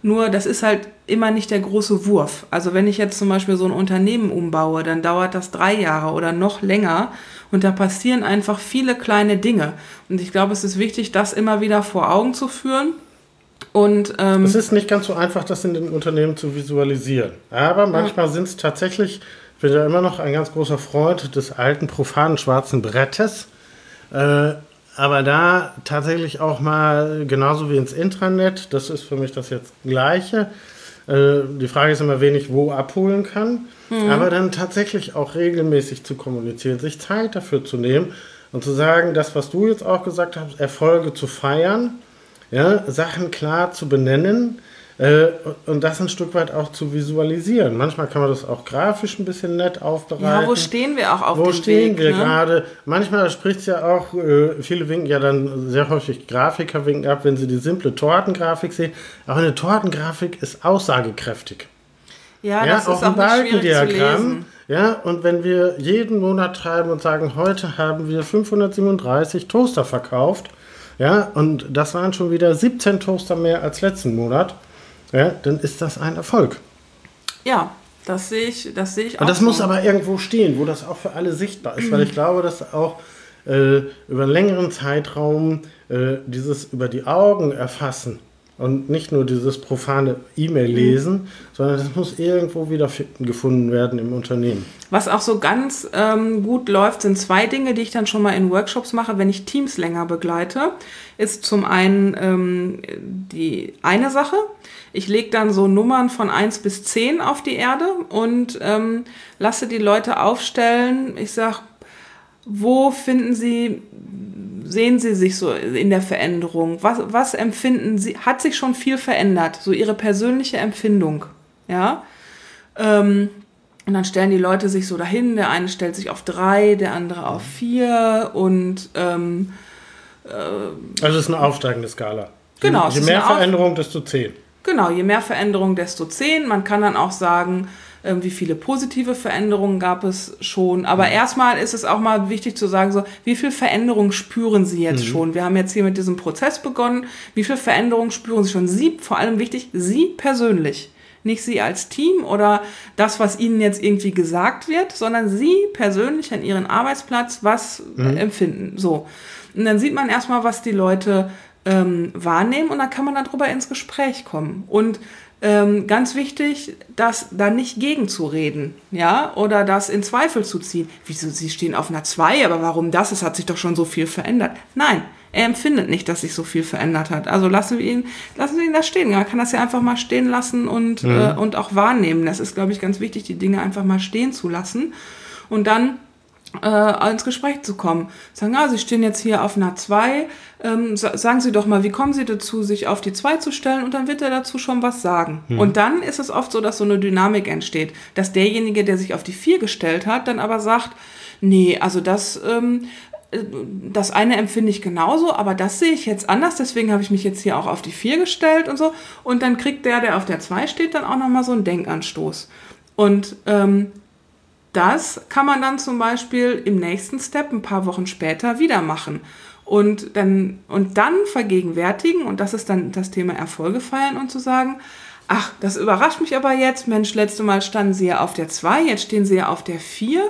Nur das ist halt immer nicht der große Wurf. Also wenn ich jetzt zum Beispiel so ein Unternehmen umbaue, dann dauert das drei Jahre oder noch länger. Und da passieren einfach viele kleine Dinge. Und ich glaube, es ist wichtig, das immer wieder vor Augen zu führen und, ähm, es ist nicht ganz so einfach, das in den Unternehmen zu visualisieren. Aber manchmal ja. sind es tatsächlich, ich bin ja immer noch ein ganz großer Freund des alten, profanen schwarzen Brettes. Äh, aber da tatsächlich auch mal, genauso wie ins Intranet, das ist für mich das jetzt Gleiche. Äh, die Frage ist immer, wen ich wo abholen kann. Mhm. Aber dann tatsächlich auch regelmäßig zu kommunizieren, sich Zeit dafür zu nehmen und zu sagen, das, was du jetzt auch gesagt hast, Erfolge zu feiern ja, Sachen klar zu benennen, Äh, und das ein Stück weit auch zu visualisieren. Manchmal kann man das auch grafisch ein bisschen nett aufbereiten. Ja, wo stehen wir auch auf wo dem Weg? Wo stehen wir ne? gerade? Manchmal spricht es ja auch, äh, viele winken ja dann sehr häufig Grafiker winken ab, wenn sie die simple Tortengrafik sehen. Aber eine Tortengrafik ist aussagekräftig. Ja, ja das auch ist ein Balkendiagramm. Ja, und wenn wir jeden Monat treiben und sagen, heute haben wir 537 Toaster verkauft, ja, und das waren schon wieder 17 Toaster mehr als letzten Monat, ja, dann ist das ein Erfolg. Ja, das sehe ich, das sehe ich auch. Und das so. muss aber irgendwo stehen, wo das auch für alle sichtbar ist, weil ich glaube, dass auch äh, über einen längeren Zeitraum äh, dieses über die Augen erfassen und nicht nur dieses profane E-Mail lesen, mhm. sondern das muss irgendwo wieder gefunden werden im Unternehmen. Was auch so ganz ähm, gut läuft, sind zwei Dinge, die ich dann schon mal in Workshops mache, wenn ich Teams länger begleite. Ist zum einen ähm, die eine Sache. Ich lege dann so Nummern von 1 bis 10 auf die Erde und ähm, lasse die Leute aufstellen. Ich sage, wo finden Sie sehen Sie sich so in der Veränderung? Was, was empfinden Sie? Hat sich schon viel verändert? So Ihre persönliche Empfindung, ja? Ähm, und dann stellen die Leute sich so dahin. Der eine stellt sich auf drei, der andere auf vier und ähm, äh, also es ist eine aufsteigende Skala. Genau. Je mehr Veränderung, desto zehn. Genau, je mehr Veränderung, desto zehn. Man kann dann auch sagen, wie viele positive Veränderungen gab es schon. Aber mhm. erstmal ist es auch mal wichtig zu sagen, so, wie viel Veränderungen spüren Sie jetzt mhm. schon? Wir haben jetzt hier mit diesem Prozess begonnen. Wie viel Veränderungen spüren Sie schon? Sie, vor allem wichtig, Sie persönlich. Nicht Sie als Team oder das, was Ihnen jetzt irgendwie gesagt wird, sondern Sie persönlich an Ihren Arbeitsplatz, was mhm. empfinden. So. Und dann sieht man erstmal, was die Leute ähm, wahrnehmen und dann kann man darüber ins Gespräch kommen. Und ähm, ganz wichtig, das da nicht gegenzureden, ja, oder das in Zweifel zu ziehen. Wieso, Sie stehen auf einer 2, aber warum das? Es hat sich doch schon so viel verändert. Nein, er empfindet nicht, dass sich so viel verändert hat. Also lassen wir ihn, lassen wir ihn da stehen. Man kann das ja einfach mal stehen lassen und, mhm. äh, und auch wahrnehmen. Das ist, glaube ich, ganz wichtig, die Dinge einfach mal stehen zu lassen. Und dann äh, ins Gespräch zu kommen. Sagen, ah, Sie stehen jetzt hier auf einer 2, ähm, sagen Sie doch mal, wie kommen Sie dazu, sich auf die 2 zu stellen und dann wird er dazu schon was sagen. Hm. Und dann ist es oft so, dass so eine Dynamik entsteht, dass derjenige, der sich auf die 4 gestellt hat, dann aber sagt, nee, also das, ähm, äh, das eine empfinde ich genauso, aber das sehe ich jetzt anders, deswegen habe ich mich jetzt hier auch auf die 4 gestellt und so. Und dann kriegt der, der auf der 2 steht, dann auch nochmal so einen Denkanstoß. Und ähm, das kann man dann zum Beispiel im nächsten Step ein paar Wochen später wieder machen. Und dann, und dann vergegenwärtigen, und das ist dann das Thema Erfolge feiern und zu sagen, ach, das überrascht mich aber jetzt, Mensch, letzte Mal standen Sie ja auf der 2, jetzt stehen Sie ja auf der 4.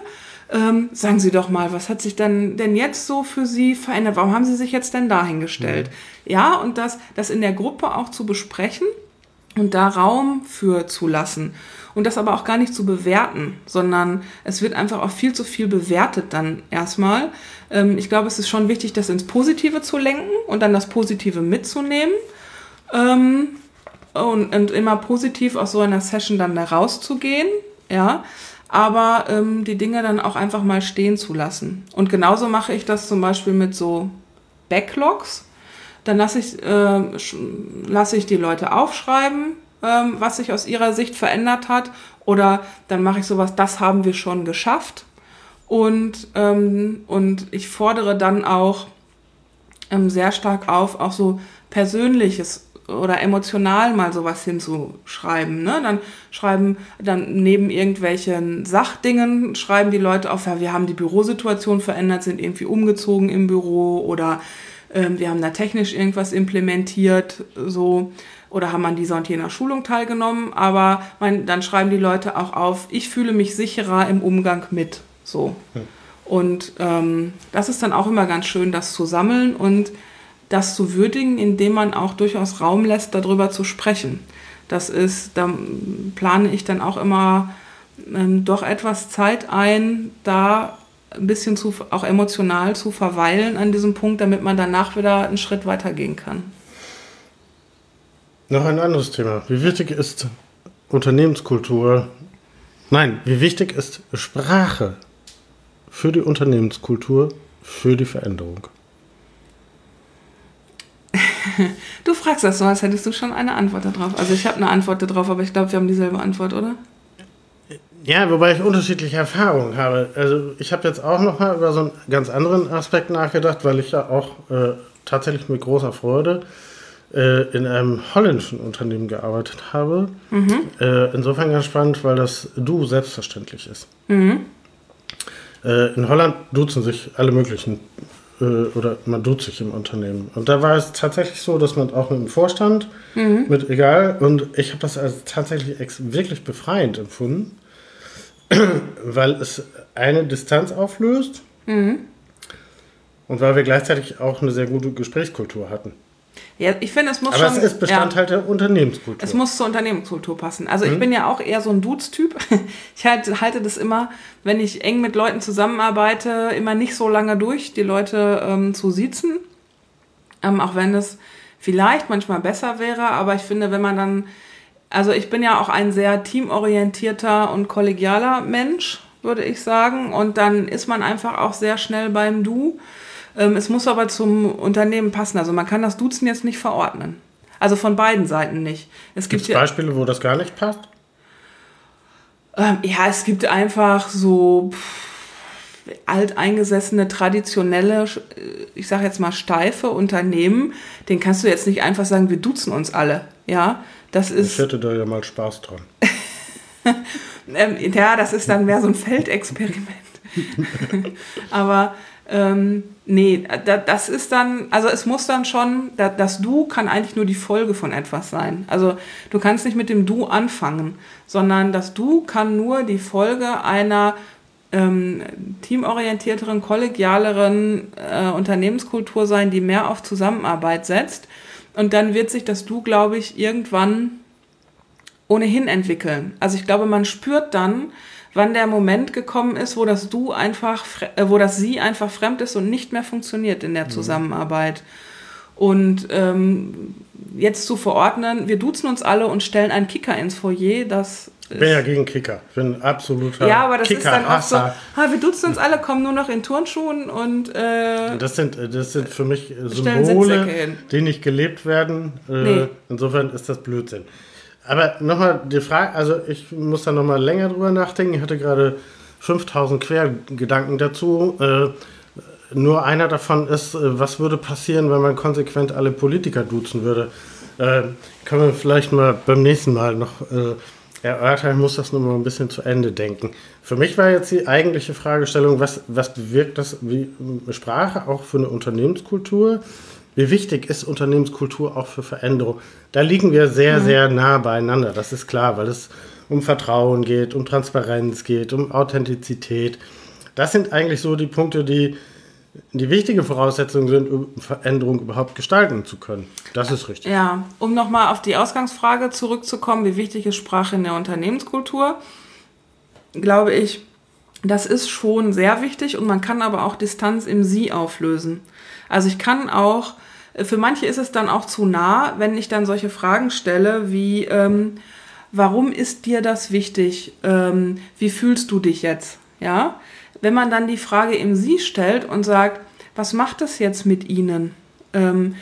Ähm, sagen Sie doch mal, was hat sich dann denn jetzt so für Sie verändert? Warum haben Sie sich jetzt denn dahingestellt? Mhm. Ja, und das, das in der Gruppe auch zu besprechen und da Raum für zu lassen und das aber auch gar nicht zu bewerten, sondern es wird einfach auch viel zu viel bewertet dann erstmal. Ähm, ich glaube, es ist schon wichtig, das ins Positive zu lenken und dann das Positive mitzunehmen ähm, und, und, immer positiv aus so einer Session dann da rauszugehen, ja, aber ähm, die Dinge dann auch einfach mal stehen zu lassen. Und genauso mache ich das zum Beispiel mit so Backlogs. Dann lasse ich, äh, lasse ich die Leute aufschreiben, ähm, was sich aus ihrer Sicht verändert hat. Oder dann mache ich sowas, das haben wir schon geschafft. Und, ähm, und ich fordere dann auch ähm, sehr stark auf, auch so Persönliches oder emotional mal sowas hinzuschreiben. Ne? Dann schreiben, dann neben irgendwelchen Sachdingen schreiben die Leute auf, ja, wir haben die Bürosituation verändert, sind irgendwie umgezogen im Büro oder ähm, wir haben da technisch irgendwas implementiert, so oder haben an dieser und jener Schulung teilgenommen, aber man, dann schreiben die Leute auch auf, ich fühle mich sicherer im Umgang mit. So. Hm. Und ähm, das ist dann auch immer ganz schön, das zu sammeln und das zu würdigen, indem man auch durchaus Raum lässt, darüber zu sprechen. Das ist, da plane ich dann auch immer ähm, doch etwas Zeit ein, da ein bisschen zu, auch emotional zu verweilen an diesem Punkt, damit man danach wieder einen Schritt weitergehen kann. Noch ein anderes Thema. Wie wichtig ist Unternehmenskultur? Nein, wie wichtig ist Sprache für die Unternehmenskultur, für die Veränderung? Du fragst das so, als hättest du schon eine Antwort darauf. Also ich habe eine Antwort darauf, aber ich glaube, wir haben dieselbe Antwort, oder? Ja, wobei ich unterschiedliche Erfahrungen habe. Also ich habe jetzt auch noch mal über so einen ganz anderen Aspekt nachgedacht, weil ich ja auch äh, tatsächlich mit großer Freude äh, in einem holländischen Unternehmen gearbeitet habe. Mhm. Äh, insofern ganz spannend, weil das Du selbstverständlich ist. Mhm. Äh, in Holland duzen sich alle möglichen äh, oder man duzt sich im Unternehmen. Und da war es tatsächlich so, dass man auch mit dem Vorstand, mhm. mit egal, und ich habe das als tatsächlich wirklich befreiend empfunden weil es eine Distanz auflöst mhm. und weil wir gleichzeitig auch eine sehr gute Gesprächskultur hatten. Ja, ich finde, es muss Aber schon. es ist Bestandteil ja, der Unternehmenskultur. Es muss zur Unternehmenskultur passen. Also mhm. ich bin ja auch eher so ein Dudes-Typ. Ich halte, halte das immer, wenn ich eng mit Leuten zusammenarbeite, immer nicht so lange durch, die Leute ähm, zu siezen. Ähm, auch wenn es vielleicht manchmal besser wäre, aber ich finde, wenn man dann also ich bin ja auch ein sehr teamorientierter und kollegialer Mensch, würde ich sagen. Und dann ist man einfach auch sehr schnell beim Du. Ähm, es muss aber zum Unternehmen passen. Also man kann das Duzen jetzt nicht verordnen. Also von beiden Seiten nicht. Es gibt Gibt's Beispiele, wo das gar nicht passt? Ähm, ja, es gibt einfach so alteingesessene, traditionelle, ich sage jetzt mal steife Unternehmen. Den kannst du jetzt nicht einfach sagen, wir duzen uns alle. Ja, das ist. Ich hätte da ja mal Spaß dran. ähm, ja, das ist dann mehr so ein Feldexperiment. Aber ähm, nee, da, das ist dann, also es muss dann schon, da, das Du kann eigentlich nur die Folge von etwas sein. Also du kannst nicht mit dem Du anfangen, sondern das Du kann nur die Folge einer ähm, teamorientierteren, kollegialeren äh, Unternehmenskultur sein, die mehr auf Zusammenarbeit setzt und dann wird sich das Du, glaube ich, irgendwann ohnehin entwickeln. Also ich glaube, man spürt dann, wann der Moment gekommen ist, wo das Du einfach, äh, wo das Sie einfach fremd ist und nicht mehr funktioniert in der mhm. Zusammenarbeit. Und ähm, jetzt zu verordnen, wir duzen uns alle und stellen einen Kicker ins Foyer, das ich bin ja gegen Kicker. Ich bin absoluter Ja, aber das Kicker ist dann auch so, ha, wir duzen uns alle, kommen nur noch in Turnschuhen und äh, das, sind, das sind für mich Symbole, die nicht gelebt werden. Äh, nee. Insofern ist das Blödsinn. Aber nochmal die Frage, also ich muss da nochmal länger drüber nachdenken. Ich hatte gerade 5000 Quergedanken dazu. Äh, nur einer davon ist, äh, was würde passieren, wenn man konsequent alle Politiker duzen würde? Äh, können wir vielleicht mal beim nächsten Mal noch äh, erörtern, muss das nur mal ein bisschen zu Ende denken. Für mich war jetzt die eigentliche Fragestellung, was, was bewirkt das wie Sprache auch für eine Unternehmenskultur? Wie wichtig ist Unternehmenskultur auch für Veränderung? Da liegen wir sehr, mhm. sehr nah beieinander, das ist klar, weil es um Vertrauen geht, um Transparenz geht, um Authentizität. Das sind eigentlich so die Punkte, die die wichtige Voraussetzung sind, um Veränderung überhaupt gestalten zu können. Das ist richtig. Ja, um nochmal auf die Ausgangsfrage zurückzukommen, wie wichtig ist Sprache in der Unternehmenskultur, glaube ich, das ist schon sehr wichtig und man kann aber auch Distanz im Sie auflösen. Also ich kann auch, für manche ist es dann auch zu nah, wenn ich dann solche Fragen stelle wie, ähm, warum ist dir das wichtig? Ähm, wie fühlst du dich jetzt? Ja, wenn man dann die Frage im Sie stellt und sagt, was macht das jetzt mit Ihnen? Ähm,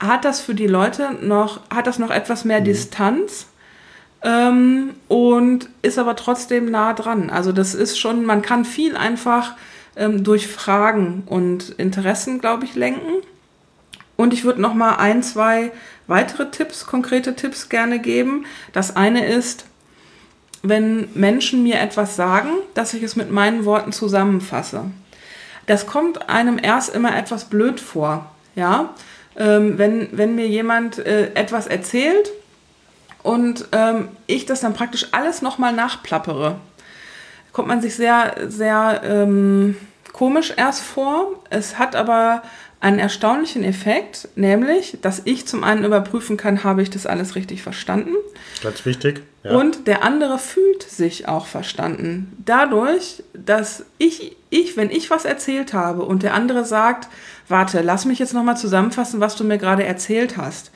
hat das für die Leute noch, hat das noch etwas mehr mhm. Distanz? Ähm, und ist aber trotzdem nah dran. Also das ist schon, man kann viel einfach ähm, durch Fragen und Interessen, glaube ich, lenken. Und ich würde noch mal ein, zwei weitere Tipps, konkrete Tipps gerne geben. Das eine ist, wenn Menschen mir etwas sagen, dass ich es mit meinen Worten zusammenfasse. Das kommt einem erst immer etwas blöd vor, ja. Ähm, wenn, wenn mir jemand äh, etwas erzählt und ähm, ich das dann praktisch alles nochmal nachplappere, kommt man sich sehr, sehr ähm, komisch erst vor. Es hat aber einen erstaunlichen Effekt, nämlich, dass ich zum einen überprüfen kann, habe ich das alles richtig verstanden. Ganz wichtig. Ja. Und der andere fühlt sich auch verstanden. Dadurch, dass ich, ich, wenn ich was erzählt habe und der andere sagt, warte, lass mich jetzt nochmal zusammenfassen, was du mir gerade erzählt hast,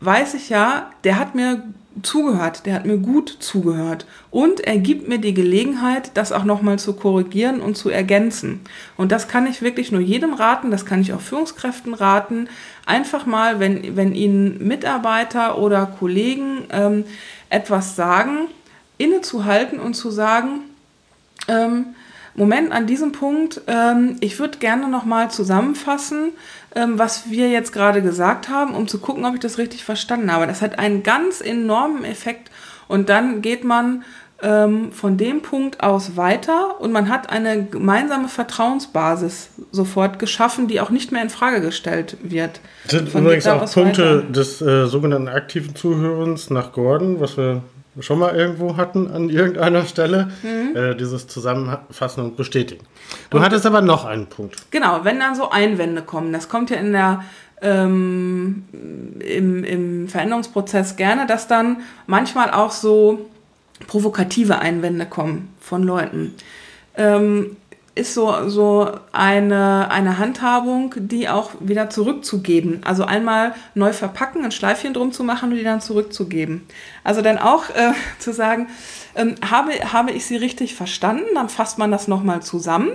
weiß ich ja, der hat mir zugehört, der hat mir gut zugehört und er gibt mir die Gelegenheit, das auch nochmal zu korrigieren und zu ergänzen. Und das kann ich wirklich nur jedem raten, das kann ich auch Führungskräften raten. Einfach mal, wenn, wenn Ihnen Mitarbeiter oder Kollegen ähm, etwas sagen, innezuhalten und zu sagen, ähm, Moment, an diesem Punkt, ähm, ich würde gerne nochmal zusammenfassen, ähm, was wir jetzt gerade gesagt haben, um zu gucken, ob ich das richtig verstanden habe. Das hat einen ganz enormen Effekt und dann geht man ähm, von dem Punkt aus weiter und man hat eine gemeinsame Vertrauensbasis sofort geschaffen, die auch nicht mehr in Frage gestellt wird. Das sind übrigens auch Punkte weiter. des äh, sogenannten aktiven Zuhörens nach Gordon, was wir schon mal irgendwo hatten an irgendeiner Stelle, mhm. äh, dieses Zusammenfassen und Bestätigen. Du und hattest aber noch einen Punkt. Genau, wenn dann so Einwände kommen, das kommt ja in der ähm, im, im Veränderungsprozess gerne, dass dann manchmal auch so provokative Einwände kommen von Leuten. Ähm, ist so, so eine, eine Handhabung, die auch wieder zurückzugeben. Also einmal neu verpacken, ein Schleifchen drum zu machen und die dann zurückzugeben. Also dann auch äh, zu sagen, ähm, habe, habe ich sie richtig verstanden, dann fasst man das nochmal zusammen.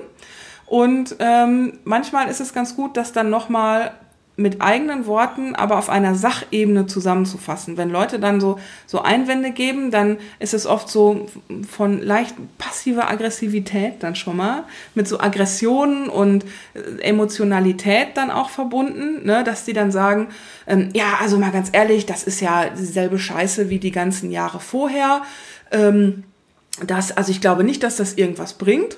Und ähm, manchmal ist es ganz gut, das dann nochmal mit eigenen Worten, aber auf einer Sachebene zusammenzufassen. Wenn Leute dann so, so Einwände geben, dann ist es oft so von leicht passiver Aggressivität dann schon mal, mit so Aggressionen und äh, Emotionalität dann auch verbunden, ne, dass die dann sagen, ähm, ja, also mal ganz ehrlich, das ist ja dieselbe Scheiße wie die ganzen Jahre vorher. Ähm, das, also ich glaube nicht, dass das irgendwas bringt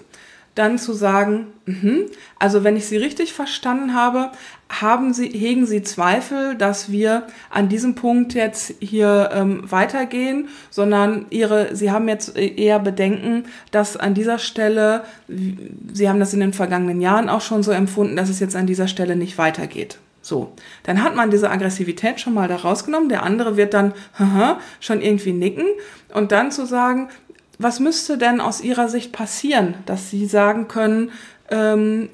dann zu sagen, mh, also wenn ich Sie richtig verstanden habe, haben Sie, hegen Sie Zweifel, dass wir an diesem Punkt jetzt hier ähm, weitergehen, sondern Ihre, Sie haben jetzt eher Bedenken, dass an dieser Stelle, Sie haben das in den vergangenen Jahren auch schon so empfunden, dass es jetzt an dieser Stelle nicht weitergeht. So, dann hat man diese Aggressivität schon mal da rausgenommen. Der andere wird dann haha, schon irgendwie nicken und dann zu sagen, was müsste denn aus Ihrer Sicht passieren, dass Sie sagen können, ähm,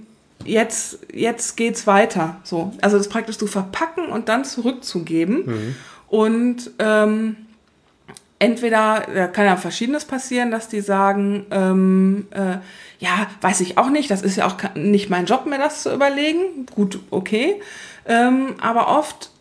jetzt, jetzt geht's weiter. So. Also das praktisch zu verpacken und dann zurückzugeben. Mhm. Und ähm, entweder, da kann ja verschiedenes passieren, dass die sagen, ähm, äh, ja, weiß ich auch nicht, das ist ja auch nicht mein Job, mir das zu überlegen. Gut, okay. Ähm, aber oft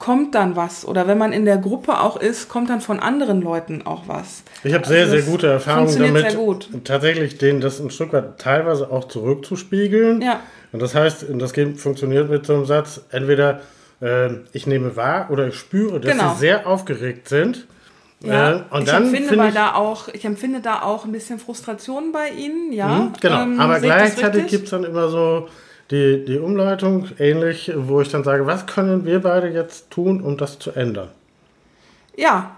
kommt dann was. Oder wenn man in der Gruppe auch ist, kommt dann von anderen Leuten auch was. Ich habe sehr, also sehr gute Erfahrungen damit, tatsächlich denen das ein Stück weit teilweise auch zurückzuspiegeln. Ja. Und das heißt, das funktioniert mit so einem Satz, entweder äh, ich nehme wahr oder ich spüre, dass genau. sie sehr aufgeregt sind. Ja, äh, und ich, dann empfinde find ich, da auch, ich empfinde da auch ein bisschen Frustration bei Ihnen, ja. Mhm, genau, ähm, aber gleichzeitig gibt es dann immer so, die, die Umleitung ähnlich, wo ich dann sage, was können wir beide jetzt tun, um das zu ändern? Ja.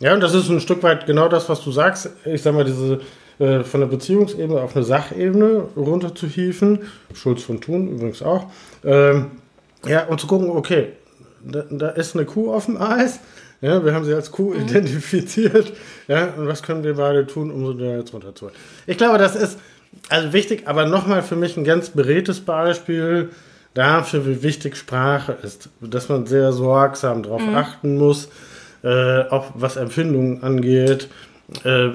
Ja, und das ist ein Stück weit genau das, was du sagst. Ich sag mal, diese äh, von der Beziehungsebene auf eine Sachebene runter zu hieven. Schulz von Thun übrigens auch. Ähm, ja, und zu gucken, okay, da, da, ist eine Kuh auf dem Eis. Ja, wir haben sie als Kuh mhm. identifiziert. Ja, und was können wir beide tun, um sie da jetzt runterzuholen? Ich glaube, das ist also wichtig, aber nochmal für mich ein ganz beredtes Beispiel dafür, wie wichtig Sprache ist. Dass man sehr sorgsam darauf mhm. achten muss, äh, auch was Empfindungen angeht, äh,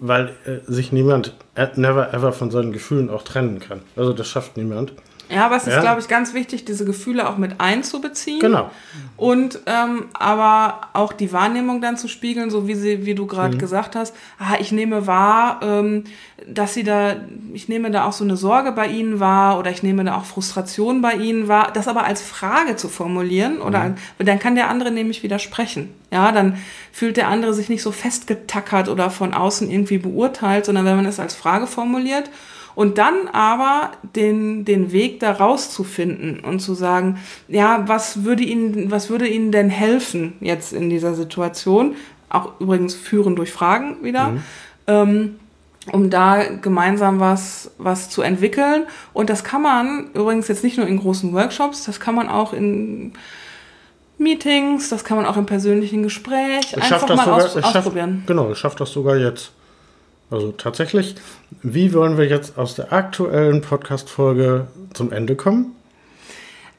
weil äh, sich niemand never ever von seinen Gefühlen auch trennen kann. Also das schafft niemand. Ja, aber es ist, ja. glaube ich, ganz wichtig, diese Gefühle auch mit einzubeziehen. Genau. Und ähm, aber auch die Wahrnehmung dann zu spiegeln, so wie sie, wie du gerade mhm. gesagt hast, ah, ich nehme wahr, ähm, dass sie da, ich nehme da auch so eine Sorge bei ihnen wahr oder ich nehme da auch Frustration bei ihnen wahr, das aber als Frage zu formulieren oder mhm. dann kann der andere nämlich widersprechen. Ja, dann fühlt der andere sich nicht so festgetackert oder von außen irgendwie beurteilt, sondern wenn man es als Frage formuliert und dann aber den, den Weg da rauszufinden und zu sagen, ja, was würde Ihnen, was würde Ihnen denn helfen jetzt in dieser Situation? Auch übrigens führen durch Fragen wieder. Mhm. Ähm, um da gemeinsam was, was zu entwickeln. Und das kann man übrigens jetzt nicht nur in großen Workshops, das kann man auch in Meetings, das kann man auch im persönlichen Gespräch ich einfach mal sogar, aus, ausprobieren. Schaff, genau, ich schaffe das sogar jetzt. Also tatsächlich, wie wollen wir jetzt aus der aktuellen Podcast-Folge zum Ende kommen?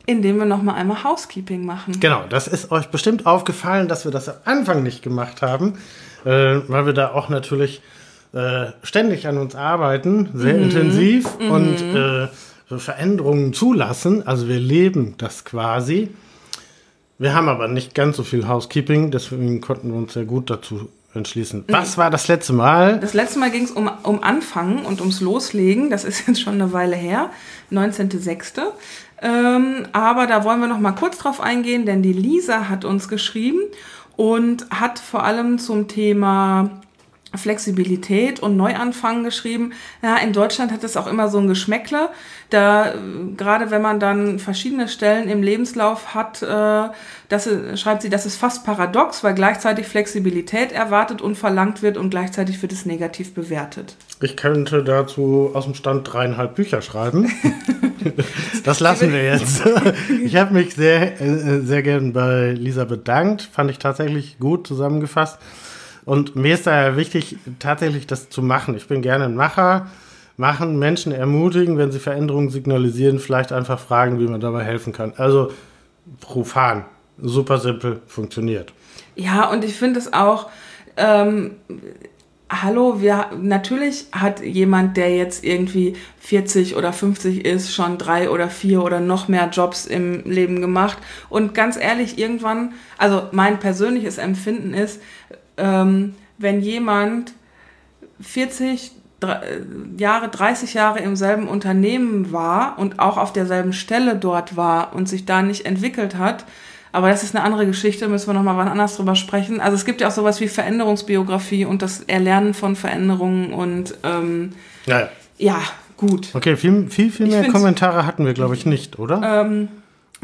Indem wir nochmal einmal Housekeeping machen. Genau, das ist euch bestimmt aufgefallen, dass wir das am Anfang nicht gemacht haben, äh, weil wir da auch natürlich äh, ständig an uns arbeiten, sehr mhm. intensiv mhm. und äh, Veränderungen zulassen. Also wir leben das quasi. Wir haben aber nicht ganz so viel Housekeeping, deswegen konnten wir uns sehr gut dazu entschließen. Was war das letzte Mal? Das letzte Mal ging es um, um Anfangen und ums Loslegen. Das ist jetzt schon eine Weile her, 19.06. Ähm, aber da wollen wir noch mal kurz drauf eingehen, denn die Lisa hat uns geschrieben und hat vor allem zum Thema Flexibilität und Neuanfang geschrieben. Ja, in Deutschland hat es auch immer so ein Geschmäckle. Da, gerade wenn man dann verschiedene Stellen im Lebenslauf hat, äh, das schreibt sie, das ist fast paradox, weil gleichzeitig Flexibilität erwartet und verlangt wird und gleichzeitig wird es negativ bewertet. Ich könnte dazu aus dem Stand dreieinhalb Bücher schreiben. das lassen wir jetzt. Ich habe mich sehr, äh, sehr gern bei Lisa bedankt. Fand ich tatsächlich gut zusammengefasst. Und mir ist da wichtig, tatsächlich das zu machen. Ich bin gerne ein Macher. Machen, Menschen ermutigen, wenn sie Veränderungen signalisieren, vielleicht einfach fragen, wie man dabei helfen kann. Also profan, super simpel, funktioniert. Ja, und ich finde es auch, ähm, hallo, wir, natürlich hat jemand, der jetzt irgendwie 40 oder 50 ist, schon drei oder vier oder noch mehr Jobs im Leben gemacht. Und ganz ehrlich, irgendwann, also mein persönliches Empfinden ist, ähm, wenn jemand 40 Jahre, 30 Jahre im selben Unternehmen war und auch auf derselben Stelle dort war und sich da nicht entwickelt hat, aber das ist eine andere Geschichte, müssen wir nochmal wann anders drüber sprechen. Also es gibt ja auch sowas wie Veränderungsbiografie und das Erlernen von Veränderungen und ähm, ja. ja, gut. Okay, viel, viel, viel mehr Kommentare hatten wir, glaube ich, nicht, oder? Ähm,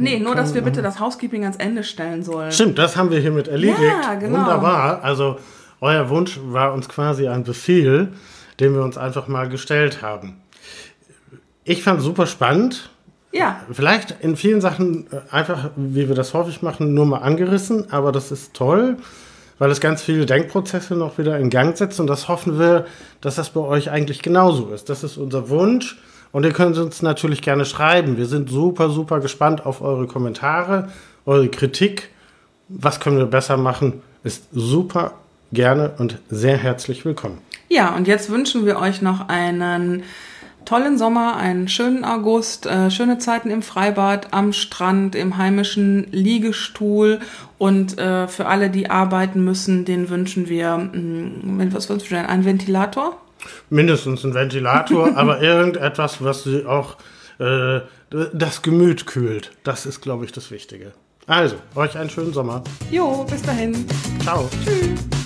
Nee, nur, dass wir bitte das Housekeeping ans Ende stellen sollen. Stimmt, das haben wir hiermit erledigt. Ja, genau. Wunderbar. Also, euer Wunsch war uns quasi ein Befehl, den wir uns einfach mal gestellt haben. Ich fand es super spannend. Ja. Vielleicht in vielen Sachen äh, einfach, wie wir das häufig machen, nur mal angerissen, aber das ist toll, weil es ganz viele Denkprozesse noch wieder in Gang setzt und das hoffen wir, dass das bei euch eigentlich genauso ist. Das ist unser Wunsch und ihr könnt uns natürlich gerne schreiben. Wir sind super, super gespannt auf eure Kommentare, eure Kritik. Was können wir besser machen? Ist super gerne und sehr herzlich willkommen. Ja, und jetzt wünschen wir euch noch einen tollen Sommer, einen schönen August, äh, schöne Zeiten im Freibad, am Strand, im heimischen Liegestuhl und äh, für alle, die arbeiten müssen, den wünschen wir, mh, hm, was wünschen wir denn, einen Ventilator? Mindestens ein Ventilator, aber irgendetwas, was sie auch äh, das Gemüt kühlt. Das ist, glaube ich, das Wichtige. Also, euch einen schönen Sommer. Jo, bis dahin. Ciao. Tschüss.